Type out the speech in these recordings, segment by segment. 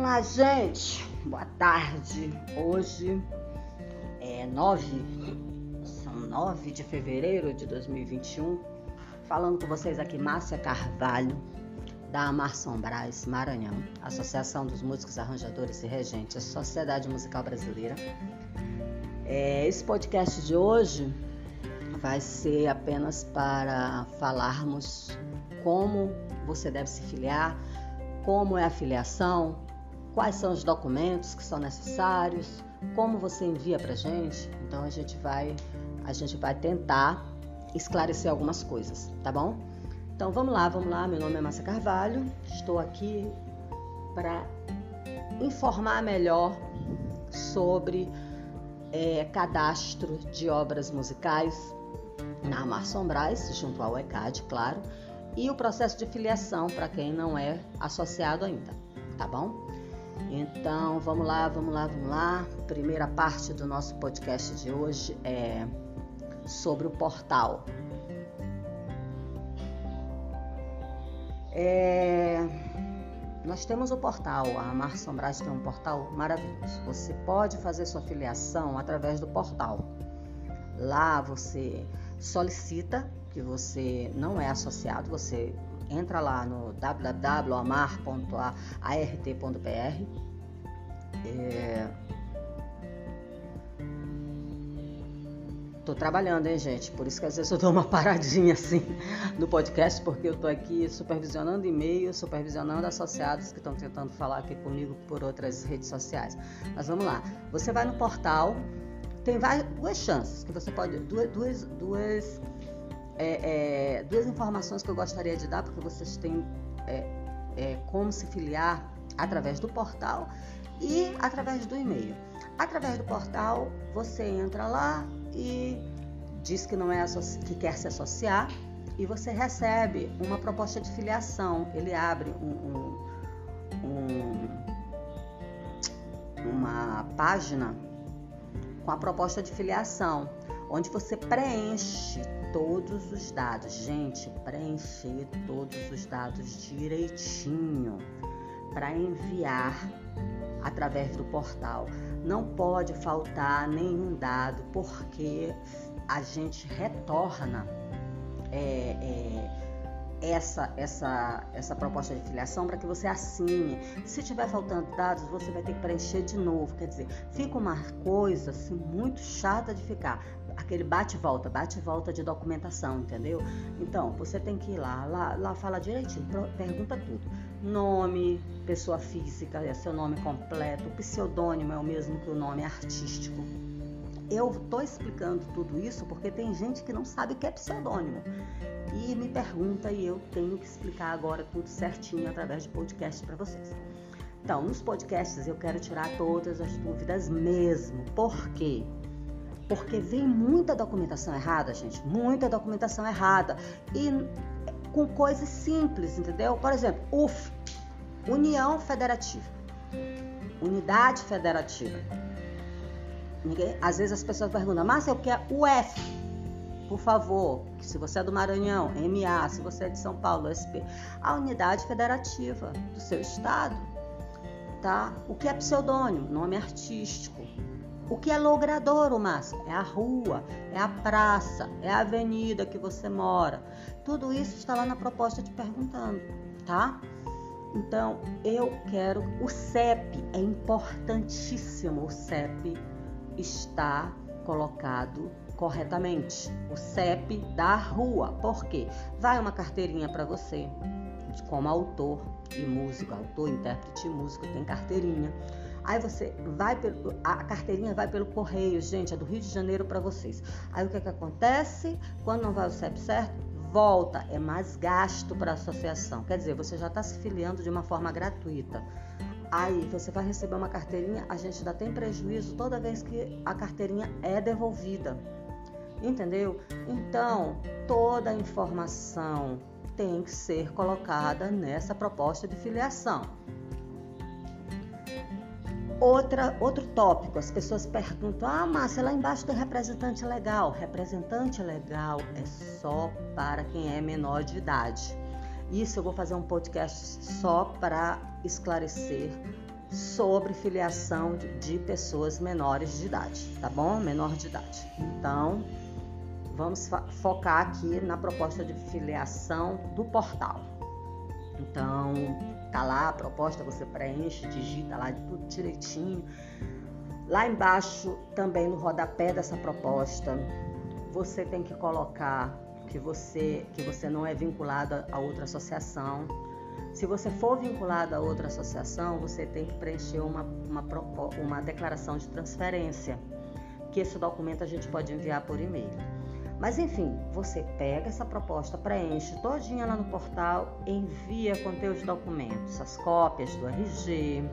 Lá, gente. Boa tarde. Hoje é 9, são 9 de fevereiro de 2021. Falando com vocês aqui, Márcia Carvalho, da Amar Sombrais, Maranhão, Associação dos Músicos Arranjadores e Regentes, Sociedade Musical Brasileira. É, esse podcast de hoje vai ser apenas para falarmos como você deve se filiar, como é a filiação, quais são os documentos que são necessários, como você envia para gente. Então a gente vai a gente vai tentar esclarecer algumas coisas, tá bom? Então vamos lá, vamos lá. Meu nome é Márcia Carvalho. Estou aqui para informar melhor sobre é, cadastro de obras musicais na Amar Sombrais, junto ao ECAD, claro, e o processo de filiação para quem não é associado ainda, tá bom? Então, vamos lá, vamos lá, vamos lá. Primeira parte do nosso podcast de hoje é sobre o portal. É, nós temos o portal, a Amar Sombrais tem um portal maravilhoso. Você pode fazer sua filiação através do portal. Lá você solicita que você não é associado, você entra lá no www.amar.art.br. É... Tô trabalhando, hein, gente? Por isso que às vezes eu dou uma paradinha assim no podcast, porque eu tô aqui supervisionando e-mails, supervisionando associados que estão tentando falar aqui comigo por outras redes sociais. Mas vamos lá. Você vai no portal, tem várias, duas chances que você pode, duas, duas, duas é, é, duas informações que eu gostaria de dar, porque vocês têm é, é, como se filiar através do portal e através do e-mail. Através do portal, você entra lá e diz que não é que quer se associar e você recebe uma proposta de filiação. Ele abre um, um, um, uma página com a proposta de filiação, onde você preenche todos os dados. Gente, preencher todos os dados direitinho para enviar através do portal. Não pode faltar nenhum dado, porque a gente retorna é, é, essa, essa, essa proposta de filiação para que você assine. Se tiver faltando dados, você vai ter que preencher de novo. Quer dizer, fica uma coisa assim, muito chata de ficar aquele bate-volta, bate-volta de documentação, entendeu? Então, você tem que ir lá, lá, lá fala direitinho, pergunta tudo. Nome, pessoa física, é seu nome completo, pseudônimo é o mesmo que o nome artístico. Eu estou explicando tudo isso porque tem gente que não sabe o que é pseudônimo e me pergunta e eu tenho que explicar agora tudo certinho através de podcast para vocês. Então, nos podcasts eu quero tirar todas as dúvidas mesmo. Por quê? Porque vem muita documentação errada, gente, muita documentação errada. E com coisas simples, entendeu? Por exemplo, UF, União Federativa. Unidade Federativa. Ninguém, às vezes as pessoas perguntam, mas o que é UF? Por favor, se você é do Maranhão, MA, se você é de São Paulo, SP, a unidade federativa do seu estado, tá? O que é pseudônimo? Nome artístico. O que é logradouro, Márcio? É a rua, é a praça, é a avenida que você mora. Tudo isso está lá na proposta te perguntando, tá? Então, eu quero. O CEP é importantíssimo. O CEP está colocado corretamente. O CEP da rua. Por quê? Vai uma carteirinha para você, como autor e músico, autor, intérprete e músico, tem carteirinha Aí você vai pelo, a carteirinha vai pelo correio, gente, é do Rio de Janeiro para vocês. Aí o que, que acontece? Quando não vai o CEP certo, volta, é mais gasto para a associação. Quer dizer, você já está se filiando de uma forma gratuita. Aí você vai receber uma carteirinha, a gente ainda tem prejuízo toda vez que a carteirinha é devolvida. Entendeu? Então, toda a informação tem que ser colocada nessa proposta de filiação. Outra, outro tópico, as pessoas perguntam: ah, Márcia, lá embaixo tem representante legal. Representante legal é só para quem é menor de idade. Isso eu vou fazer um podcast só para esclarecer sobre filiação de, pessoas menores de idade, tá bom? Menor de idade. Então, vamos focar aqui na proposta de filiação do portal. Então, tá lá a proposta, você preenche, digita lá tudo direitinho. Lá embaixo, também no rodapé dessa proposta, você tem que colocar que você que você não é vinculado a outra associação. Se você for vinculado a outra associação, você tem que preencher uma, uma, uma declaração de transferência, que esse documento a gente pode enviar por e-mail. Mas enfim, você pega essa proposta, preenche todinha lá no portal, envia com teus documentos, as cópias do RG,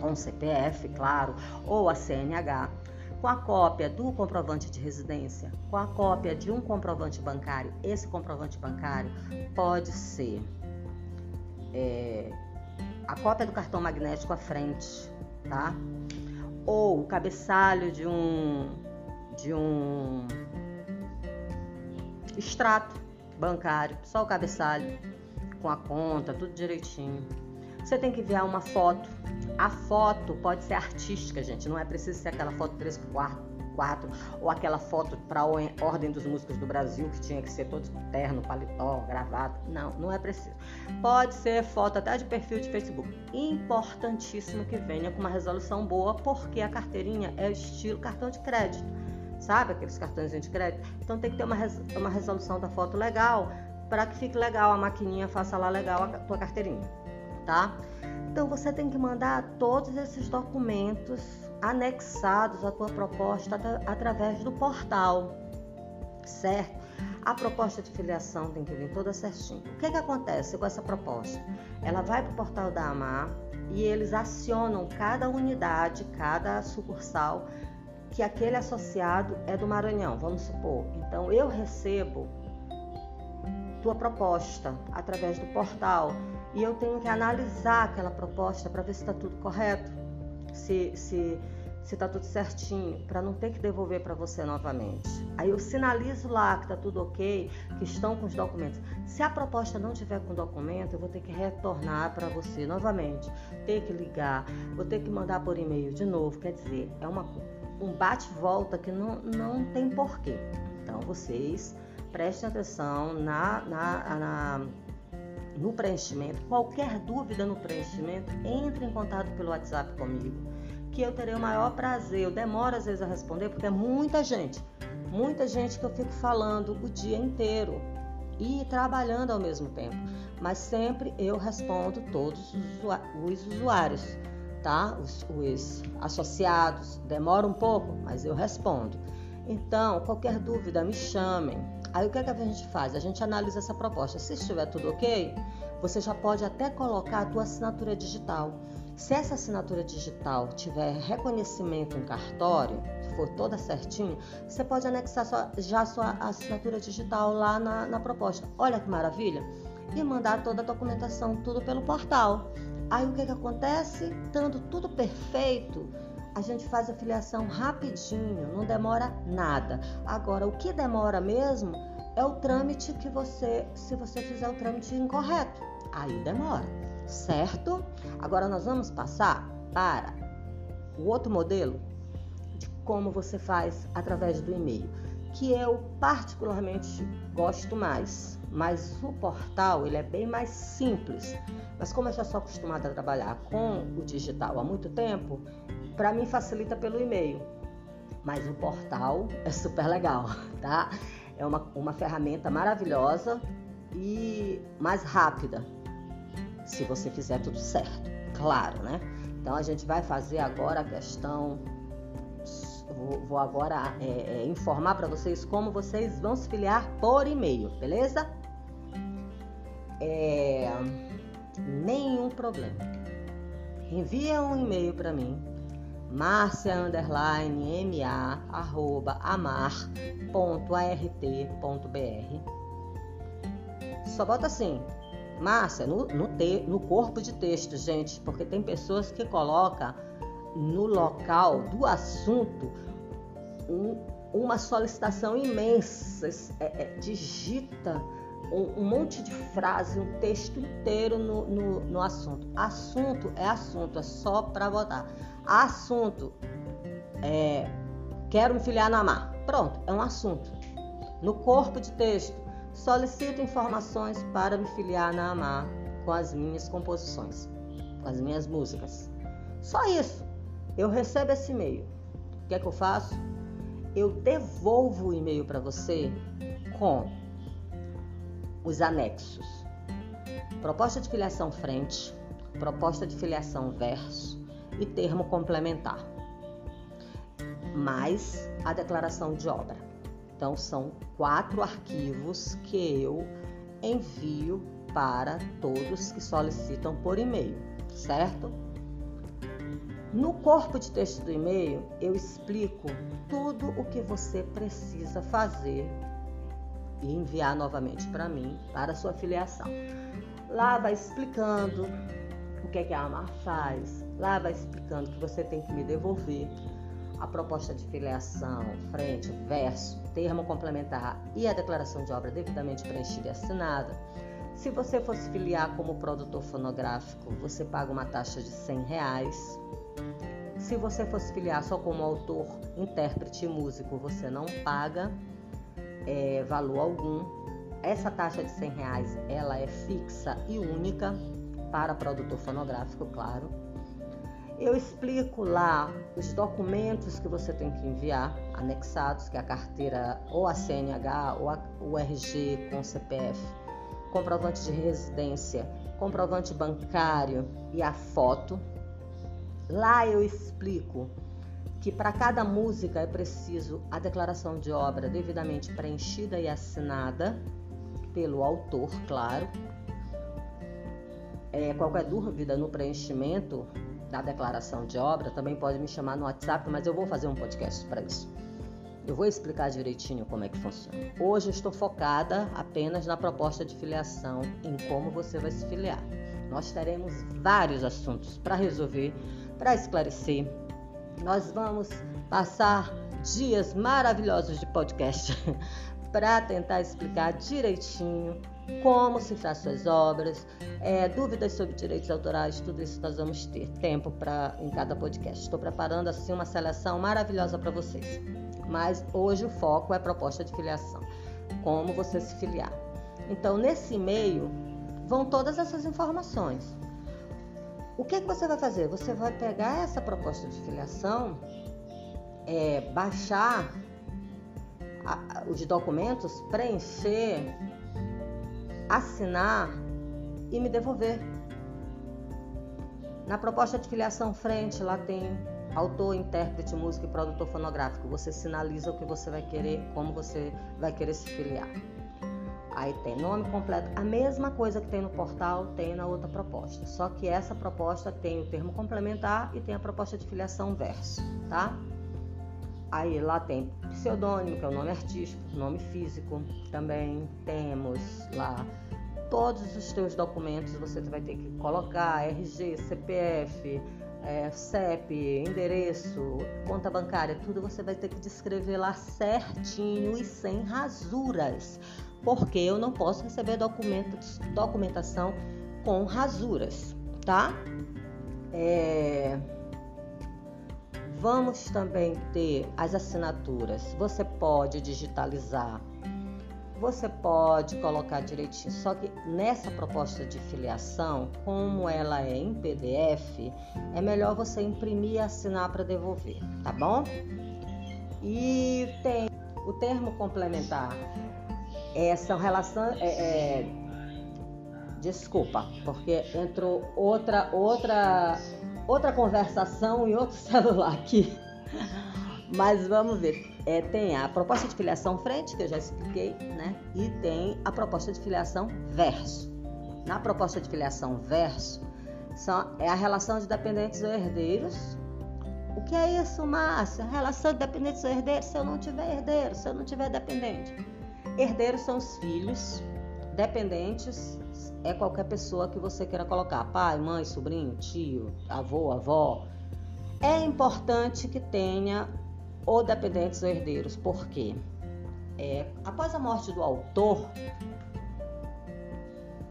com CPF, claro, ou a CNH, com a cópia do comprovante de residência, com a cópia de um comprovante bancário. Esse comprovante bancário pode ser é, a cópia do cartão magnético à frente, tá? Ou o cabeçalho de um de um extrato bancário, só o cabeçalho, com a conta, tudo direitinho. Você tem que enviar uma foto. A foto pode ser artística, gente, não é preciso ser aquela foto 3x4 4, ou aquela foto para a Ordem dos Músicos do Brasil, que tinha que ser todo terno, paletó, gravata. Não, não é preciso. Pode ser foto até de perfil de Facebook. Importantíssimo que venha com uma resolução boa, porque a carteirinha é estilo cartão de crédito sabe? Aqueles cartões de crédito. Então tem que ter uma, uma resolução da foto legal para que fique legal a maquininha, faça lá legal a tua carteirinha, tá? Então você tem que mandar todos esses documentos anexados à tua proposta através do portal, certo? A proposta de filiação tem que vir toda certinho. O que, que acontece com essa proposta? Ela vai para o portal da AMAR e eles acionam cada unidade, cada sucursal que aquele associado é do Maranhão, vamos supor. Então eu recebo tua proposta através do portal e eu tenho que analisar aquela proposta para ver se está tudo correto, se se se está tudo certinho, para não ter que devolver para você novamente. Aí eu sinalizo lá que está tudo ok, que estão com os documentos. Se a proposta não tiver com documento, eu vou ter que retornar para você novamente, ter que ligar, vou ter que mandar por e-mail de novo. Quer dizer, é uma um bate-volta que não, não tem porquê. Então, vocês prestem atenção na, na, na, no preenchimento. Qualquer dúvida no preenchimento, entre em contato pelo WhatsApp comigo, que eu terei o maior prazer. Eu demoro às vezes a responder, porque é muita gente, muita gente que eu fico falando o dia inteiro e trabalhando ao mesmo tempo. Mas sempre eu respondo todos os usuários tá? Os, os associados, demora um pouco, mas eu respondo. Então, qualquer dúvida, me chamem. Aí o que, é que a gente faz? A gente analisa essa proposta. Se estiver tudo ok, você já pode até colocar a tua assinatura digital. Se essa assinatura digital tiver reconhecimento em cartório, for toda certinho, você pode anexar sua, já a sua assinatura digital lá na, na proposta. Olha que maravilha! E mandar toda a documentação, tudo pelo portal. Aí o que, que acontece? Estando tudo perfeito, a gente faz a filiação rapidinho, não demora nada. Agora, o que demora mesmo é o trâmite que você, se você fizer o trâmite incorreto, aí demora, certo? Agora nós vamos passar para o outro modelo de como você faz através do e-mail, que eu particularmente gosto mais mas o portal ele é bem mais simples. Mas como eu já sou acostumada a trabalhar com o digital há muito tempo, para mim facilita pelo e-mail. Mas o portal é super legal, tá? É uma, uma ferramenta maravilhosa e mais rápida, se você fizer tudo certo, claro, né? Então a gente vai fazer agora a questão Vou, agora é, é, informar para vocês como vocês vão se filiar por e-mail, beleza? É, nenhum problema. Envia um e-mail para mim, marcia underline ma arroba amar.art.br. Só bota assim, Márcia, no, no, te, no corpo de texto, gente, porque tem pessoas que colocam no local do assunto um, uma solicitação imensa, é, é, digita um, um monte de frase, um texto inteiro no, no, no assunto. Assunto é assunto, é só para botar. Assunto é quero me filiar na AMAR. Pronto, é um assunto. No corpo de texto, solicito informações para me filiar na AMAR com as minhas composições, com as minhas músicas. Só isso. Eu recebo esse e-mail. O que é que eu faço? Eu devolvo o e-mail para você com os anexos. Proposta de filiação frente, proposta de filiação verso e termo complementar. Mais a declaração de obra. Então são quatro arquivos que eu envio para todos que solicitam por e-mail, certo? No corpo de texto do e-mail, eu explico tudo o que você precisa fazer e enviar novamente para mim, para sua filiação. Lá vai explicando o que, é que a Amar faz, lá vai explicando que você tem que me devolver a proposta de filiação, frente, verso, termo complementar e a declaração de obra devidamente preenchida e assinada. Se você fosse filiar como produtor fonográfico, você paga uma taxa de 100 reais. Se você fosse filiar só como autor, intérprete e músico, você não paga é, valor algum. Essa taxa de 100 reais ela é fixa e única para produtor fonográfico, claro. Eu explico lá os documentos que você tem que enviar, anexados, que é a carteira ou a CNH ou a, o RG com CPF, comprovante de residência, comprovante bancário e a foto. Lá eu explico que para cada música é preciso a declaração de obra devidamente preenchida e assinada pelo autor, claro. É, qualquer dúvida no preenchimento da declaração de obra também pode me chamar no WhatsApp, mas eu vou fazer um podcast para isso. Eu vou explicar direitinho como é que funciona. Hoje estou focada apenas na proposta de filiação, em como você vai se filiar. Nós teremos vários assuntos para resolver, para esclarecer, nós vamos passar dias maravilhosos de podcast para tentar explicar direitinho como se faz suas obras, é, dúvidas sobre direitos autorais, tudo isso nós vamos ter tempo para em cada podcast. Estou preparando assim uma seleção maravilhosa para vocês. Mas hoje o foco é proposta de filiação, como você se filiar. Então nesse e-mail vão todas essas informações. O que, é que você vai fazer? Você vai pegar essa proposta de filiação, é, baixar a, os documentos, preencher, assinar e me devolver. Na proposta de filiação frente, lá tem autor, intérprete, músico e produtor fonográfico. Você sinaliza o que você vai querer, como você vai querer se filiar. Aí tem nome completo, a mesma coisa que tem no portal tem na outra proposta. Só que essa proposta tem o termo complementar e tem a proposta de filiação verso, tá? Aí lá tem pseudônimo, que é o nome artístico, nome físico. Também temos lá todos os teus documentos, você vai ter que colocar RG, CPF, é, CEP, endereço, conta bancária, tudo você vai ter que descrever lá certinho e sem rasuras porque eu não posso receber documentos, documentação com rasuras, tá? É... Vamos também ter as assinaturas. Você pode digitalizar, você pode colocar direitinho. Só que nessa proposta de filiação, como ela é em PDF, é melhor você imprimir e assinar para devolver, tá bom? E tem o termo complementar são relações. É, é, desculpa, porque entrou outra, outra, outra conversação em outro celular aqui. Mas vamos ver. É, tem a proposta de filiação frente, que eu já expliquei, né? E tem a proposta de filiação verso. Na proposta de filiação verso, são, é a relação de dependentes ou herdeiros. O que é isso, Márcia? Relação de dependentes ou herdeiros se eu não tiver herdeiro, se eu não tiver dependente. Herdeiros são os filhos, dependentes. É qualquer pessoa que você queira colocar, pai, mãe, sobrinho, tio, avô, avó. É importante que tenha ou dependentes ou herdeiros, porque é, após a morte do autor,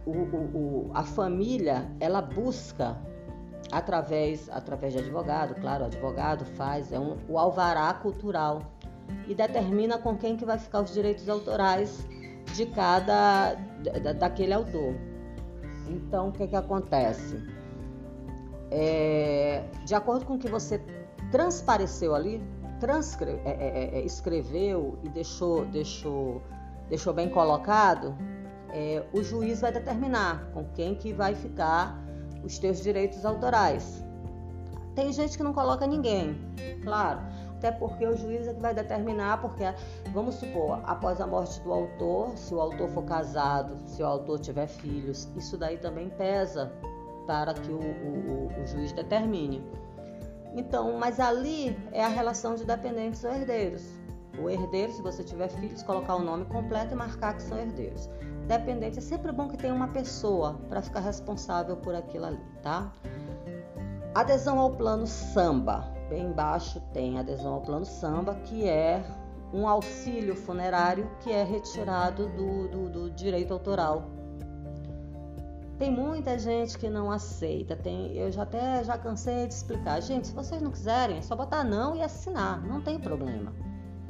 o, o, a família ela busca através através de advogado, claro, o advogado faz é um, o alvará cultural e determina com quem que vai ficar os direitos autorais de cada da, daquele autor. Então, o que que acontece? É, de acordo com o que você transpareceu ali, transcre é, é, é, é escreveu e deixou, deixou, deixou bem colocado, é, o juiz vai determinar com quem que vai ficar os teus direitos autorais. Tem gente que não coloca ninguém, claro, até porque o juiz é que vai determinar, porque, vamos supor, após a morte do autor, se o autor for casado, se o autor tiver filhos, isso daí também pesa para que o, o, o juiz determine. Então, mas ali é a relação de dependentes ou herdeiros. O herdeiro, se você tiver filhos, colocar o nome completo e marcar que são herdeiros. Dependente, é sempre bom que tenha uma pessoa para ficar responsável por aquilo ali, tá? Adesão ao plano samba. Embaixo tem adesão ao plano samba, que é um auxílio funerário que é retirado do, do, do direito autoral tem muita gente que não aceita. Tem, eu já até já cansei de explicar. Gente, se vocês não quiserem, é só botar não e assinar, não tem problema.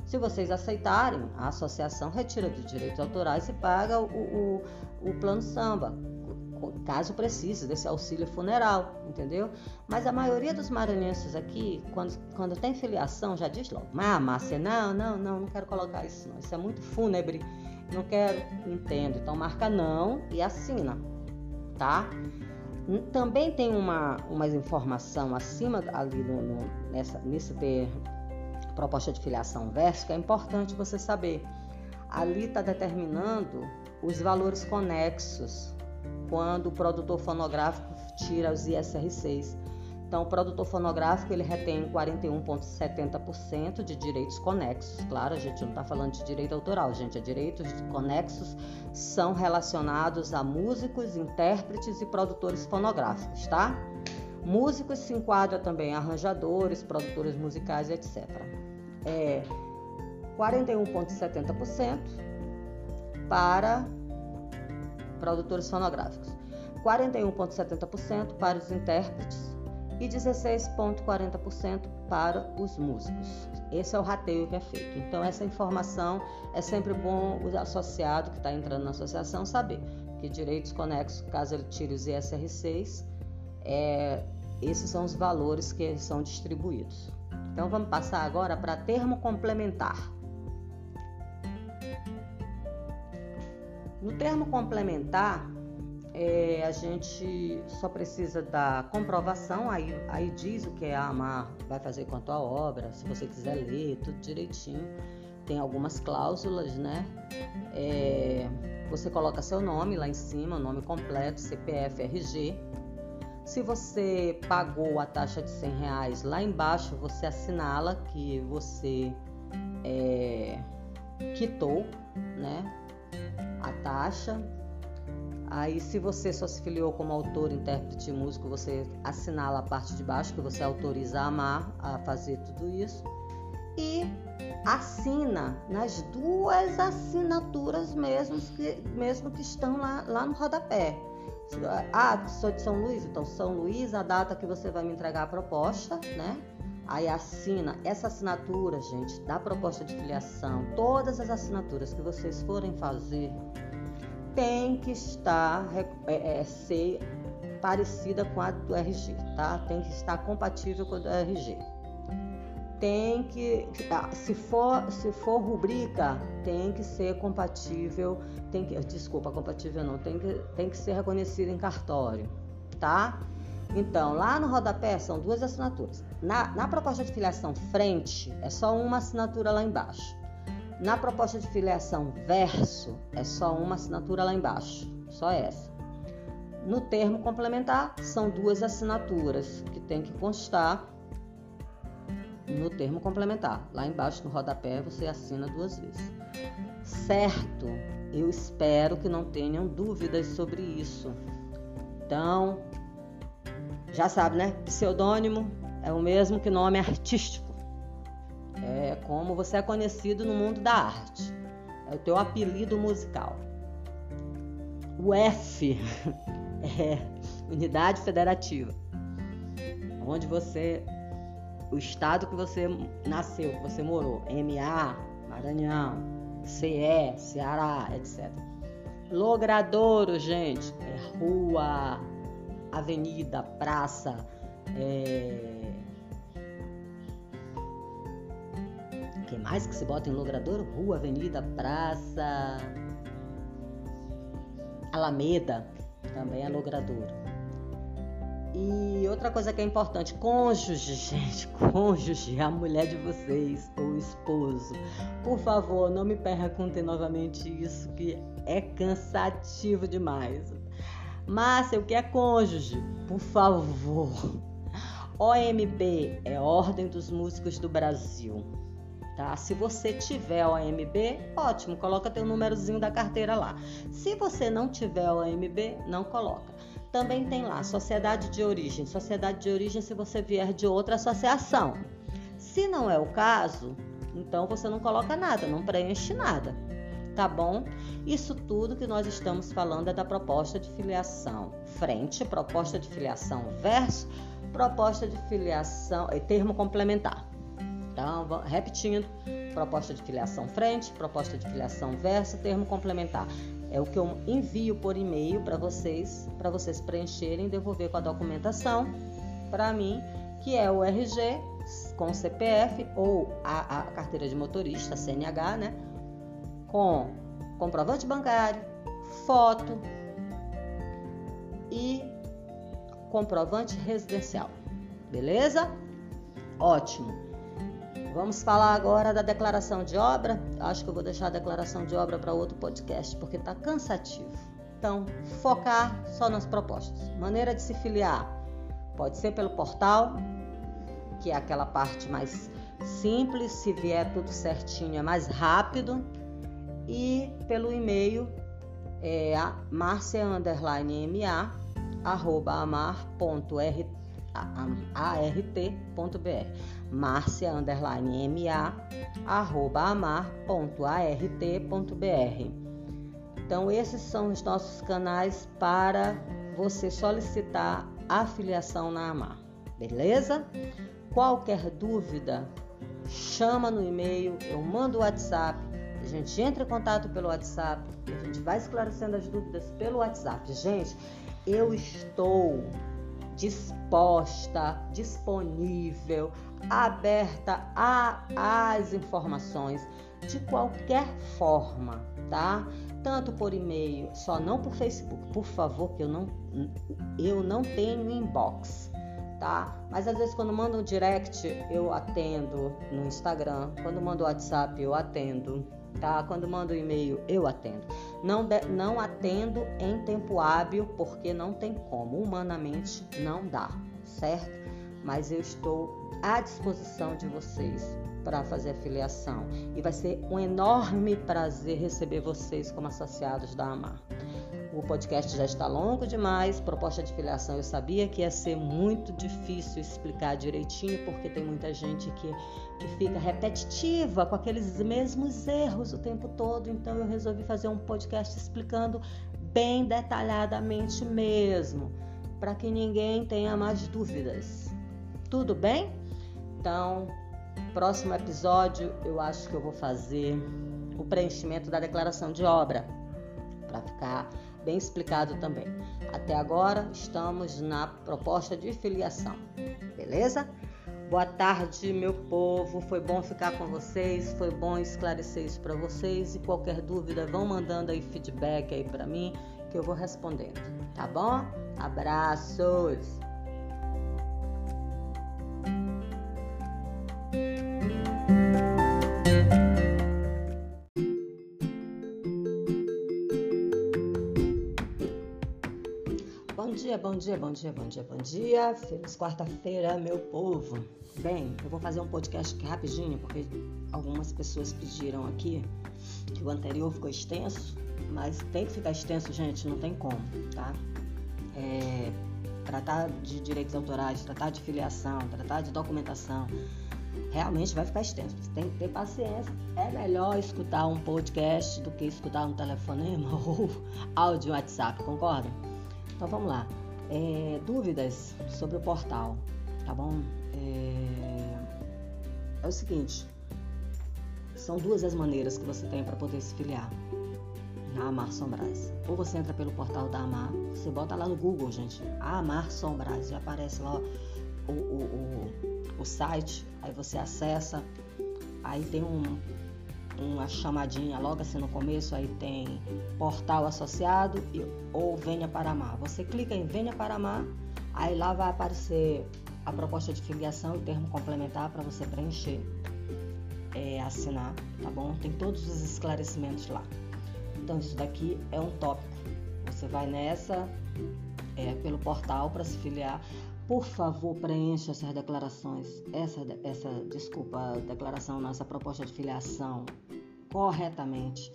Se vocês aceitarem, a associação retira dos direitos autorais e paga o, o, o plano samba, caso precise desse auxílio funeral, entendeu? Mas a maioria dos maranhenses aqui, quando, quando tem filiação, já diz logo, ah, Márcia, não, não, não, não quero colocar isso não, isso é muito fúnebre, não quero, entendo. Então marca não e assina tá? Também tem uma, uma informação acima ali no, no, nessa, nesse ter proposta de filiação verso que é importante você saber. Ali está determinando os valores conexos quando o produtor fonográfico tira os ISR6. Então, o produtor fonográfico ele retém 41,70% de direitos conexos. Claro, a gente não está falando de direito autoral, gente. É direitos conexos são relacionados a músicos, intérpretes e produtores fonográficos, tá? Músicos se enquadra também arranjadores, produtores musicais, etc. É 41,70% para produtores fonográficos, 41,70% para os intérpretes e 16,40% para os músicos. Esse é o rateio que é feito. Então, essa informação é sempre bom o associado que está entrando na associação saber que direitos conexos, caso ele tire os ISR6, é, esses são os valores que são distribuídos. Então, vamos passar agora para termo complementar. No termo complementar, é, a gente só precisa da comprovação, aí, aí diz o que a AMAR vai fazer quanto à obra, se você quiser ler, tudo direitinho. Tem algumas cláusulas, né? É, você coloca seu nome lá em cima, nome completo, CPF, RG. Se você pagou a taxa de 100 reais, lá embaixo você assinala que você é, quitou, né? A taxa Aí, se você só se filiou como autor, intérprete e músico, você assinala a parte de baixo que você autoriza a amar a fazer tudo isso. E assina nas duas assinaturas mesmo que, mesmo que estão lá, lá no rodapé. Ah, sou de São Luís, então São Luís, a data que você vai me entregar a proposta, né? Aí assina essa assinatura, gente, da proposta de filiação, todas as assinaturas que vocês forem fazer tem que estar é, é, ser parecida com a do RG, tá? Tem que estar compatível com a do RG. Tem que, ah, se for, se for rubrica, tem que ser compatível, tem que, desculpa, compatível não, tem que, tem que ser reconhecido em cartório, tá? Então, lá no rodapé são duas assinaturas. Na, na proposta de filiação frente, é só uma assinatura lá embaixo. Na proposta de filiação verso, é só uma assinatura lá embaixo, só essa. No termo complementar, são duas assinaturas que tem que constar no termo complementar. Lá embaixo no rodapé você assina duas vezes. Certo? Eu espero que não tenham dúvidas sobre isso. Então, já sabe, né? Pseudônimo é o mesmo que nome artístico é como você é conhecido no mundo da arte. É o teu apelido musical. O F é unidade federativa, onde você, o estado que você nasceu, que você morou, MA, Maranhão, CE, Ceará, etc. Logradouro, gente, é rua, avenida, praça, é... Que mais que se bota em logradouro? Rua, avenida, praça, Alameda, também é logradouro. E outra coisa que é importante, cônjuge, gente, cônjuge, a mulher de vocês, ou esposo. Por favor, não me perguntem novamente isso, que é cansativo demais. Márcia, o que é cônjuge? Por favor. OMB é Ordem dos Músicos do Brasil. Tá? Se você tiver OMB, ótimo, coloca teu númerozinho da carteira lá. Se você não tiver OMB, não coloca. Também tem lá sociedade de origem. Sociedade de origem se você vier de outra associação. Se não é o caso, então você não coloca nada, não preenche nada. Tá bom? Isso tudo que nós estamos falando é da proposta de filiação. Frente, proposta de filiação verso, proposta de filiação, é termo complementar. Então, repetindo, proposta de filiação frente, proposta de filiação verso, termo complementar. É o que eu envio por e-mail para vocês, para vocês preencherem, devolver com a documentação para mim, que é o RG com CPF ou a, a carteira de motorista, CNH, né? Com comprovante bancário, foto e comprovante residencial. Beleza? Ótimo. Vamos falar agora da declaração de obra. Acho que eu vou deixar a declaração de obra para outro podcast, porque está cansativo. Então, focar só nas propostas. Maneira de se filiar: pode ser pelo portal, que é aquela parte mais simples, se vier tudo certinho é mais rápido, e pelo e-mail é marcia_ma arroba amar.rt art.br marcia underline ma arroba amar.art.br então esses são os nossos canais para você solicitar a filiação na Amar beleza? Qualquer dúvida chama no e-mail eu mando o WhatsApp a gente entra em contato pelo WhatsApp a gente vai esclarecendo as dúvidas pelo WhatsApp. Gente eu estou disposta, disponível, aberta às informações de qualquer forma, tá? Tanto por e-mail, só não por Facebook, por favor, que eu não eu não tenho inbox, tá? Mas às vezes quando manda um direct, eu atendo no Instagram, quando manda o WhatsApp, eu atendo tá? Quando manda um e-mail, eu atendo. Não, de, não atendo em tempo hábil, porque não tem como, humanamente não dá, certo? Mas eu estou à disposição de vocês para fazer a filiação e vai ser um enorme prazer receber vocês como associados da AMAR. O podcast já está longo demais. Proposta de filiação eu sabia que ia ser muito difícil explicar direitinho, porque tem muita gente que, que fica repetitiva com aqueles mesmos erros o tempo todo. Então eu resolvi fazer um podcast explicando bem detalhadamente mesmo, para que ninguém tenha mais dúvidas. Tudo bem? Então, próximo episódio eu acho que eu vou fazer o preenchimento da declaração de obra para ficar bem explicado também. Até agora estamos na proposta de filiação, beleza? Boa tarde, meu povo. Foi bom ficar com vocês, foi bom esclarecer isso para vocês e qualquer dúvida vão mandando aí feedback aí para mim que eu vou respondendo, tá bom? Abraços. Bom dia, bom dia, bom dia, bom dia. Feliz quarta-feira, meu povo. Bem, eu vou fazer um podcast aqui rapidinho, porque algumas pessoas pediram aqui que o anterior ficou extenso, mas tem que ficar extenso, gente, não tem como, tá? É, tratar de direitos autorais, tratar de filiação, tratar de documentação, realmente vai ficar extenso. Você tem que ter paciência. É melhor escutar um podcast do que escutar um telefonema ou áudio WhatsApp, concorda? Então vamos lá. É, dúvidas sobre o portal, tá bom? É, é o seguinte, são duas as maneiras que você tem para poder se filiar na Amar Sombras. Ou você entra pelo portal da Amar, você bota lá no Google, gente, Amar Sombras, e aparece lá o, o, o, o site, aí você acessa, aí tem um, uma chamadinha logo assim no começo, aí tem portal associado e, ou Venha para Amar. Você clica em Venha para Amar, aí lá vai aparecer a proposta de filiação e termo complementar para você preencher, é, assinar, tá bom? Tem todos os esclarecimentos lá. Então isso daqui é um tópico. Você vai nessa é, pelo portal para se filiar. Por favor, preencha essas declarações, essa, essa desculpa, declaração, nossa proposta de filiação corretamente.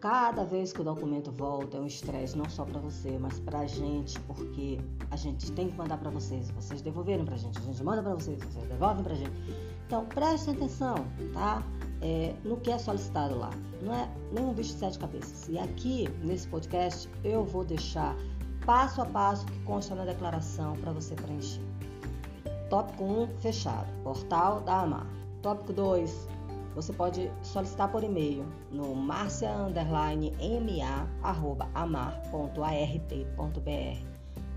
Cada vez que o documento volta é um estresse não só para você, mas para a gente, porque a gente tem que mandar para vocês, vocês devolverem para a gente, a gente manda para vocês, vocês devolvem para a gente. Então preste atenção, tá? é, no que é solicitado lá. Não é nenhum bicho de sete cabeças. E aqui, nesse podcast, eu vou deixar passo a passo que consta na declaração para você preencher. Tópico 1, fechado. Portal da Amar. Tópico 2, você pode solicitar por e-mail no marcia_ma@amar.art.br.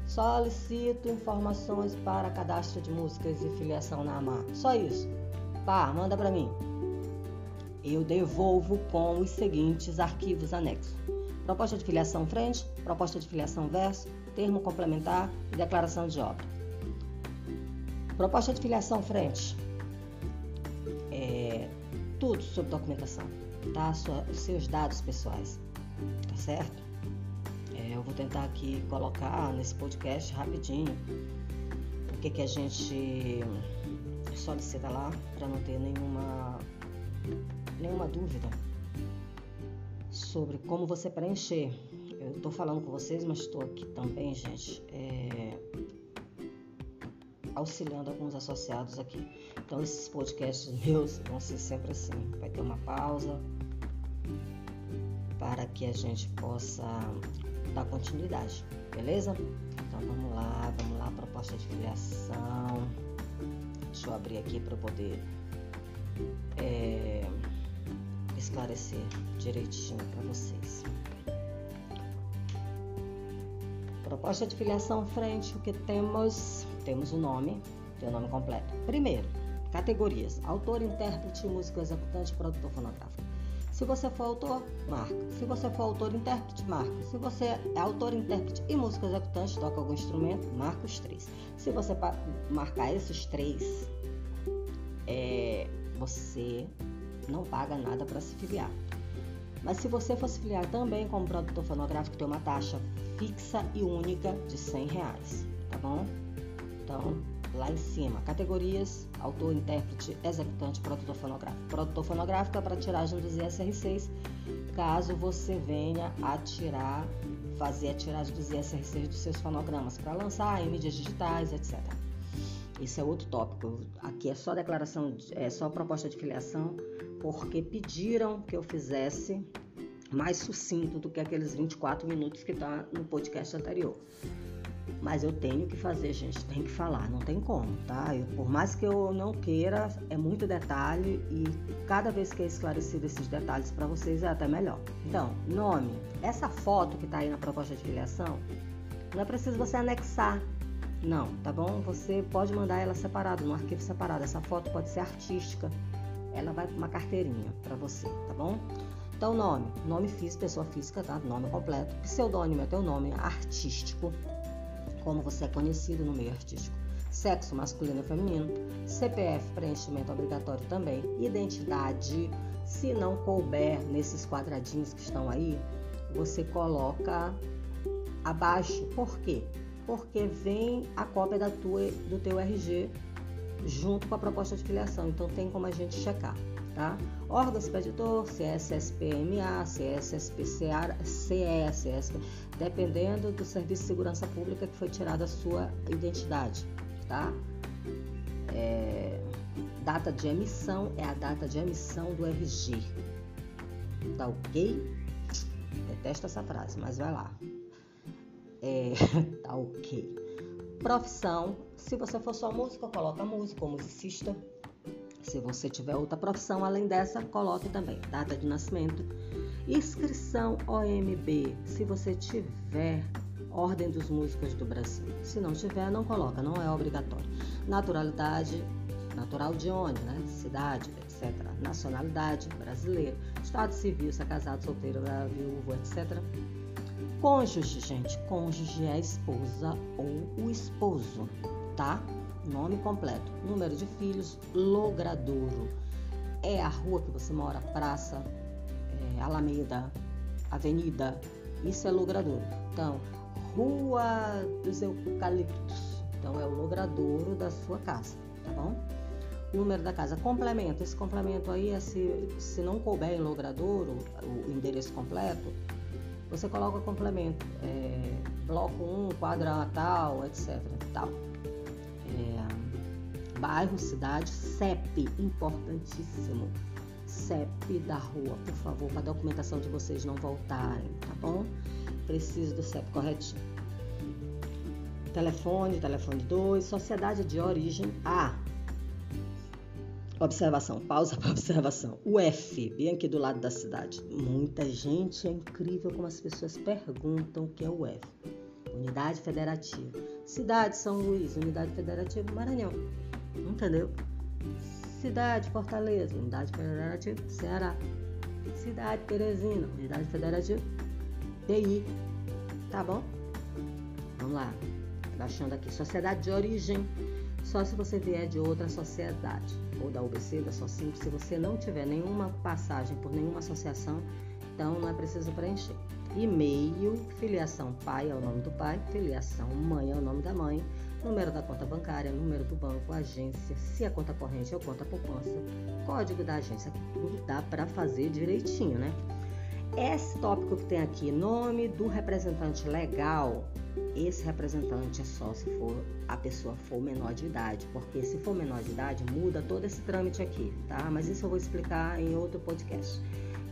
Solicito informações para cadastro de músicas e filiação na Amar. Só isso. Pá, manda para mim eu devolvo com os seguintes arquivos anexos: proposta de filiação frente, proposta de filiação verso, termo complementar e declaração de obra. Proposta de filiação frente. É, tudo sobre documentação, tá? Sua, seus dados pessoais, tá certo? É, eu vou tentar aqui colocar nesse podcast rapidinho o que, que a gente solicita lá para não ter nenhuma nenhuma dúvida sobre como você preencher. Eu estou falando com vocês, mas estou aqui também, gente, é, auxiliando alguns associados aqui. Então, esses podcasts meus vão ser sempre assim: vai ter uma pausa para que a gente possa dar continuidade, beleza? Então, vamos lá, vamos lá, proposta de filiação. Deixa eu abrir aqui para poder. É, esclarecer direitinho para vocês. Proposta de filiação frente, o que temos? Temos o nome, tem o nome completo. Primeiro, categorias: autor, intérprete, músico, executante, produtor fonográfico. Se você for autor, marca. Se você for autor, intérprete, marca. Se você é autor, intérprete e músico executante, toca algum instrumento, marca os três. Se você marcar esses três, é, você não paga nada para se filiar. Mas se você for se filiar também como produtor fonográfico, tem uma taxa fixa e única de 100 reais, tá bom? Então, lá em cima, categorias, autor, intérprete, executante, produtor fonográfico. Produtor fonográfico é para tiragem dos ISR6, caso você venha a tirar, fazer a tiragem dos ISR6 dos seus fonogramas para lançar em mídias digitais, etc. Isso é outro tópico. Aqui é só declaração, é só proposta de filiação porque pediram que eu fizesse mais sucinto do que aqueles 24 minutos que está no podcast anterior. Mas eu tenho que fazer, gente, tem que falar, não tem como, tá? Eu, por mais que eu não queira, é muito detalhe e cada vez que é esclarecido esses detalhes para vocês é até melhor. Então, nome, essa foto que está aí na proposta de filiação, não é preciso você anexar, não, tá bom? Você pode mandar ela separado, num arquivo separado. Essa foto pode ser artística, ela vai para uma carteirinha para você, tá bom? Então, nome, nome físico, pessoa física, tá? Nome completo. Pseudônimo é teu nome artístico, como você é conhecido no meio artístico. Sexo masculino e feminino. CPF, preenchimento obrigatório também. Identidade, se não couber nesses quadradinhos que estão aí, você coloca abaixo. Por quê? Porque vem a cópia da tua, do teu RG junto com a proposta de filiação. Então tem como a gente checar, tá? Órgão expeditor, CSSPMA, CSSPCA, CESSP, dependendo do Serviço de Segurança Pública que foi tirada a sua identidade, tá? É, Data de emissão é a data de emissão do RG. Tá ok? Detesto essa frase, mas vai lá. É, tá ok. Profissão, se você for só música, coloca música ou musicista. Se você tiver outra profissão além dessa, coloque também data de nascimento. Inscrição OMB, se você tiver Ordem dos Músicos do Brasil. Se não tiver, não coloca, não é obrigatório. Naturalidade, natural de onde, né? Cidade, etc. Nacionalidade, brasileiro. Estado civil, se é casado, solteiro, viúvo, etc. Cônjuge, gente. Cônjuge é a esposa ou o esposo, tá? Nome completo. Número de filhos, logradouro. É a rua que você mora, praça, é, alameda, avenida. Isso é logradouro. Então, Rua dos Eucaliptos. Então, é o logradouro da sua casa, tá bom? Número da casa. Complemento. Esse complemento aí é se, se não couber em logradouro, o endereço completo, você coloca complemento. É, bloco 1, quadra tal, etc. Tal. Bairro, cidade, CEP, importantíssimo. CEP da rua, por favor, para a documentação de vocês não voltarem, tá bom? Preciso do CEP corretinho. Telefone, telefone 2, sociedade de origem A. Observação, pausa para observação. O F, bem aqui do lado da cidade. Muita gente, é incrível como as pessoas perguntam o que é o F. Unidade Federativa. Cidade São Luís, Unidade Federativa Maranhão. Entendeu? Cidade Fortaleza, Unidade Federativa Ceará. Cidade Teresina, Unidade Federativa TI. Tá bom? Vamos lá. Baixando aqui. Sociedade de origem. Só se você vier de outra sociedade, ou da UBC, da SOCIMP, se você não tiver nenhuma passagem por nenhuma associação, então não é preciso preencher. E-mail, filiação pai é o nome do pai, filiação mãe é o nome da mãe, número da conta bancária, número do banco, agência, se a conta corrente ou conta poupança, código da agência, tudo dá para fazer direitinho, né? Esse tópico que tem aqui, nome do representante legal, esse representante é só se for a pessoa for menor de idade, porque se for menor de idade muda todo esse trâmite aqui, tá? Mas isso eu vou explicar em outro podcast.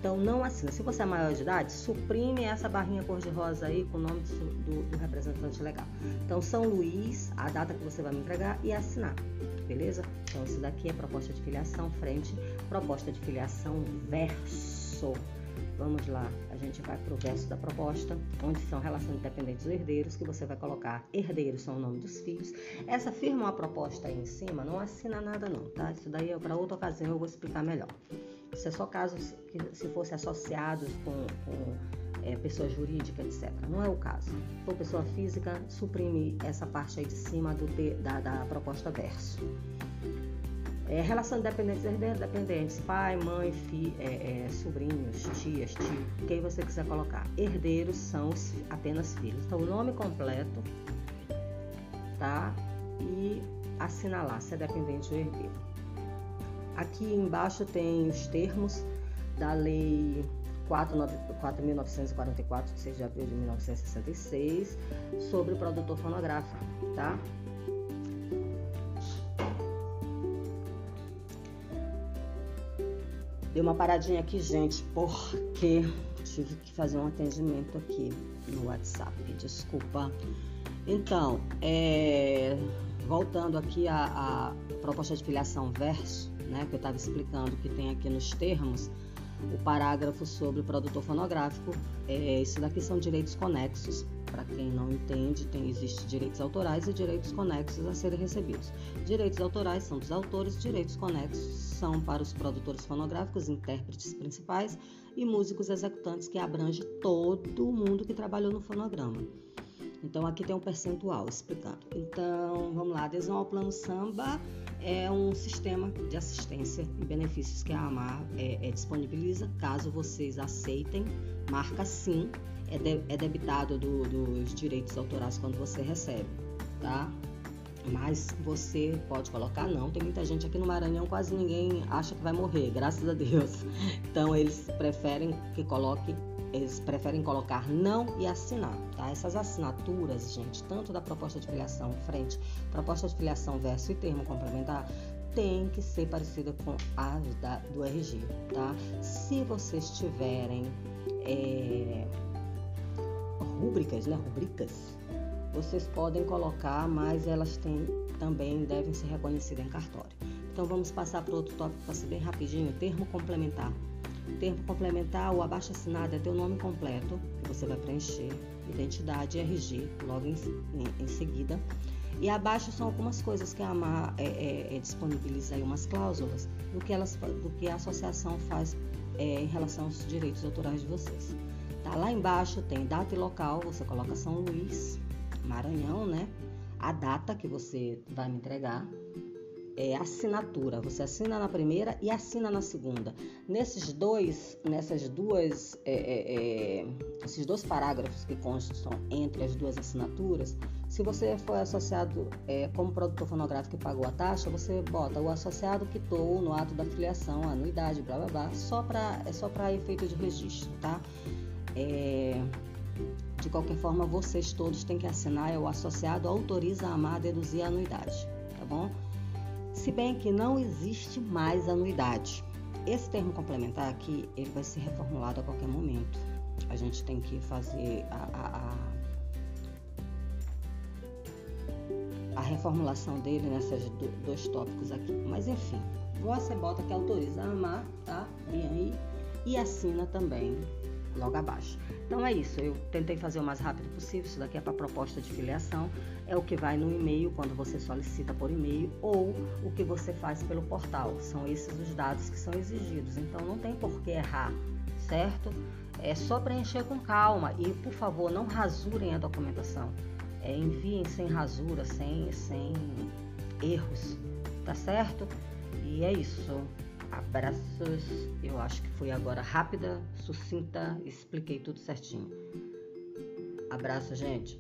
Então não assina. Se você é maior de idade, suprime essa barrinha cor-de-rosa aí com o nome do, do, representante legal. Então São Luís, a data que você vai me entregar e assinar, beleza? Então isso daqui é proposta de filiação frente, proposta de filiação verso. Vamos lá, a gente vai para o verso da proposta, onde são relações dependentes dos herdeiros, que você vai colocar herdeiros são o nome dos filhos. Essa firma uma proposta aí em cima, não assina nada não, tá? Isso daí é para outra ocasião, eu vou explicar melhor. Isso é só casos que se fosse associados com, com é, pessoa jurídica, etc. Não é o caso. Se for pessoa física, suprime essa parte aí de cima do, da, da proposta verso. É, relação de dependentes, herdeiros dependentes, pai, mãe, fi, é, é, sobrinhos, tias, tio, quem você quiser colocar. Herdeiros são os, apenas filhos. Então, o nome completo, tá? E assinalar se é dependente ou herdeiro. Aqui embaixo tem os termos da Lei 4.944, de 6 de abril de 1966, sobre o produtor fonográfico, tá? Dei uma paradinha aqui, gente, porque tive que fazer um atendimento aqui no WhatsApp. Desculpa. Então, é, voltando aqui à, proposta de filiação verso, né, que eu estava explicando que tem aqui nos termos, o parágrafo sobre o produtor fonográfico. É, isso daqui são direitos conexos. Para quem não entende, tem existe direitos autorais e direitos conexos a serem recebidos. Direitos autorais são dos autores, direitos conexos são para os produtores fonográficos, intérpretes principais e músicos executantes que abrange todo mundo que trabalhou no fonograma. Então aqui tem um percentual explicando. Então vamos lá, adesão ao plano samba é um sistema de assistência e benefícios que a AMAR é, é, disponibiliza. Caso vocês aceitem, marca sim, é, de, é debitado do, dos direitos autorais quando você recebe, tá? Mas você pode colocar não. Tem muita gente aqui no Maranhão, quase ninguém acha que vai morrer, graças a Deus. Então eles preferem que coloque eles preferem colocar não e assinar, tá? Essas assinaturas, gente, tanto da proposta de filiação frente, proposta de filiação verso e termo complementar, tem que ser parecida com a da, do RG, tá? Se vocês tiverem é, rúbricas, né? Rubricas, vocês podem colocar, mas elas têm, também devem ser reconhecidas em cartório. Então vamos passar para outro tópico para ser bem rapidinho, termo complementar. Termo complementar, o abaixo assinado é teu nome completo, que você vai preencher, identidade, RG, logo em, em, em seguida. E abaixo são algumas coisas que a AMAR é, é, é, disponibiliza aí umas cláusulas do que, elas, do que a associação faz é, em relação aos direitos autorais de vocês. Tá? Lá embaixo tem data e local, você coloca São Luís, Maranhão, né? A data que você vai me entregar, é, assinatura. Você assina na primeira e assina na segunda. Nesses dois, nessas duas, é, é, é, esses dois parágrafos que constam entre as duas assinaturas, se você foi associado é, como produtor fonográfico e pagou a taxa, você bota o associado quitou no ato da filiação, anuidade, blá blá blá, só para é só para efeito de registro, tá? É, de qualquer forma, vocês todos têm que assinar, é o associado autoriza a AMAR a deduzir a anuidade, tá bom? Se bem que não existe mais anuidade. Esse termo complementar aqui, ele vai ser reformulado a qualquer momento. A gente tem que fazer a, a, a, a reformulação dele nesses dois tópicos aqui. Mas enfim, você bota que autoriza a amar, tá? E aí, e assina também logo abaixo. Então é isso, eu tentei fazer o mais rápido possível, isso daqui é para proposta de filiação, é o que vai no e-mail quando você solicita por e-mail ou o que você faz pelo portal. São esses os dados que são exigidos, então não tem por que errar, certo? É só preencher com calma e, por favor, não rasurem a documentação. É, enviem sem rasura, sem, sem erros, tá certo? E é isso. Abraços. Eu acho que foi agora rápida, sucinta, expliquei tudo certinho. Abraço, gente.